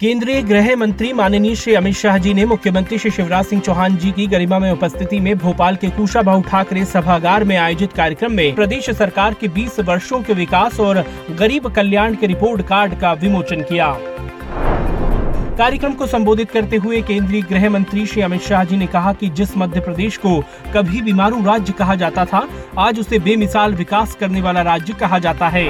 केंद्रीय गृह मंत्री माननीय श्री अमित शाह जी ने मुख्यमंत्री श्री शिवराज सिंह चौहान जी की गरिमा में उपस्थिति में भोपाल के कुशाभाऊ ठाकरे सभागार में आयोजित कार्यक्रम में प्रदेश सरकार के 20 वर्षों के विकास और गरीब कल्याण के रिपोर्ट कार्ड का विमोचन किया। कार्यक्रम को संबोधित करते हुए केंद्रीय गृह मंत्री श्री अमित शाह जी ने कहा कि जिस मध्य प्रदेश को कभी बीमारू राज्य कहा जाता था, आज उसे बेमिसाल विकास करने वाला राज्य कहा जाता है।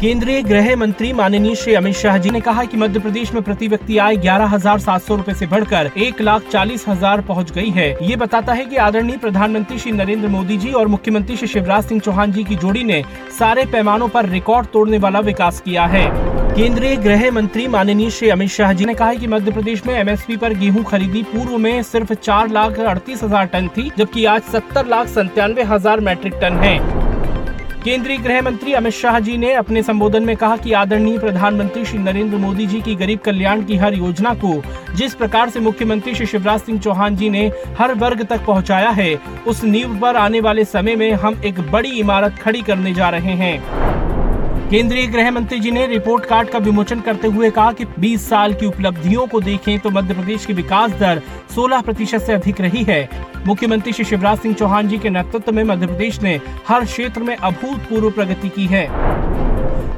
केंद्रीय गृह मंत्री माननीय श्री अमित शाह जी ने कहा कि मध्य प्रदेश में प्रति व्यक्ति आय ग्यारह हज़ार सात सौ रूपए ऐसी बढ़कर एक लाख चालीस हज़ार पहुँच गई है। ये बताता है कि आदरणीय प्रधानमंत्री श्री नरेंद्र मोदी जी और मुख्यमंत्री श्री शिवराज सिंह चौहान जी की जोड़ी ने सारे पैमानों आरोप रिकॉर्ड तोड़ने वाला विकास किया है। केंद्रीय गृह मंत्री माननीय श्री अमित शाह जी ने कहा कि मध्य प्रदेश में एमएसपी पर गेहूँ खरीदी पूर्व में सिर्फ़ चार लाख अड़तीस हज़ार टन थी, जबकि आज सत्तर लाख संतानवे हज़ार मैट्रिक टन है। केंद्रीय गृह मंत्री अमित शाह जी ने अपने संबोधन में कहा कि आदरणीय प्रधानमंत्री श्री नरेंद्र मोदी जी की गरीब कल्याण की हर योजना को जिस प्रकार से मुख्यमंत्री श्री शिवराज सिंह चौहान जी ने हर वर्ग तक पहुँचाया है, उस नींव पर आने वाले समय में हम एक बड़ी इमारत खड़ी करने जा रहे हैं। केंद्रीय गृह मंत्री जी ने रिपोर्ट कार्ड का विमोचन करते हुए कहा कि 20 साल की उपलब्धियों को देखें तो मध्य प्रदेश की विकास दर 16 प्रतिशत ऐसी अधिक रही है। मुख्यमंत्री श्री शिवराज सिंह चौहान जी के नेतृत्व में मध्य प्रदेश ने हर क्षेत्र में अभूतपूर्व प्रगति की है।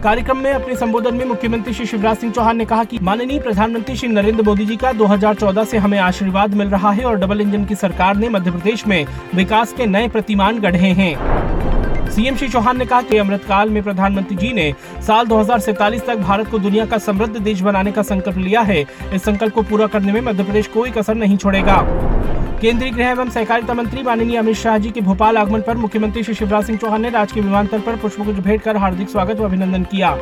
कार्यक्रम में अपने संबोधन में मुख्यमंत्री श्री शिवराज सिंह चौहान ने कहा कि माननीय प्रधानमंत्री श्री नरेंद्र मोदी जी का 2014 से हमें आशीर्वाद मिल रहा है और डबल इंजन की सरकार ने मध्य प्रदेश में विकास के नए प्रतिमान गढ़े हैं। सीएम श्री चौहान ने कहा कि अमृतकाल में प्रधानमंत्री जी ने साल दो तक भारत को दुनिया का समृद्ध देश बनाने का संकल्प लिया है। इस संकल्प को पूरा करने में मध्य प्रदेश कोई कसर नहीं छोड़ेगा। केंद्रीय गृह एवं सहकारिता मंत्री माननीय अमित शाह जी के भोपाल आगमन पर मुख्यमंत्री श्री शिवराज सिंह चौहान ने राजकीय विमानतल पर पुष्पगुच्छ भेंट कर हार्दिक स्वागत व अभिनंदन किया।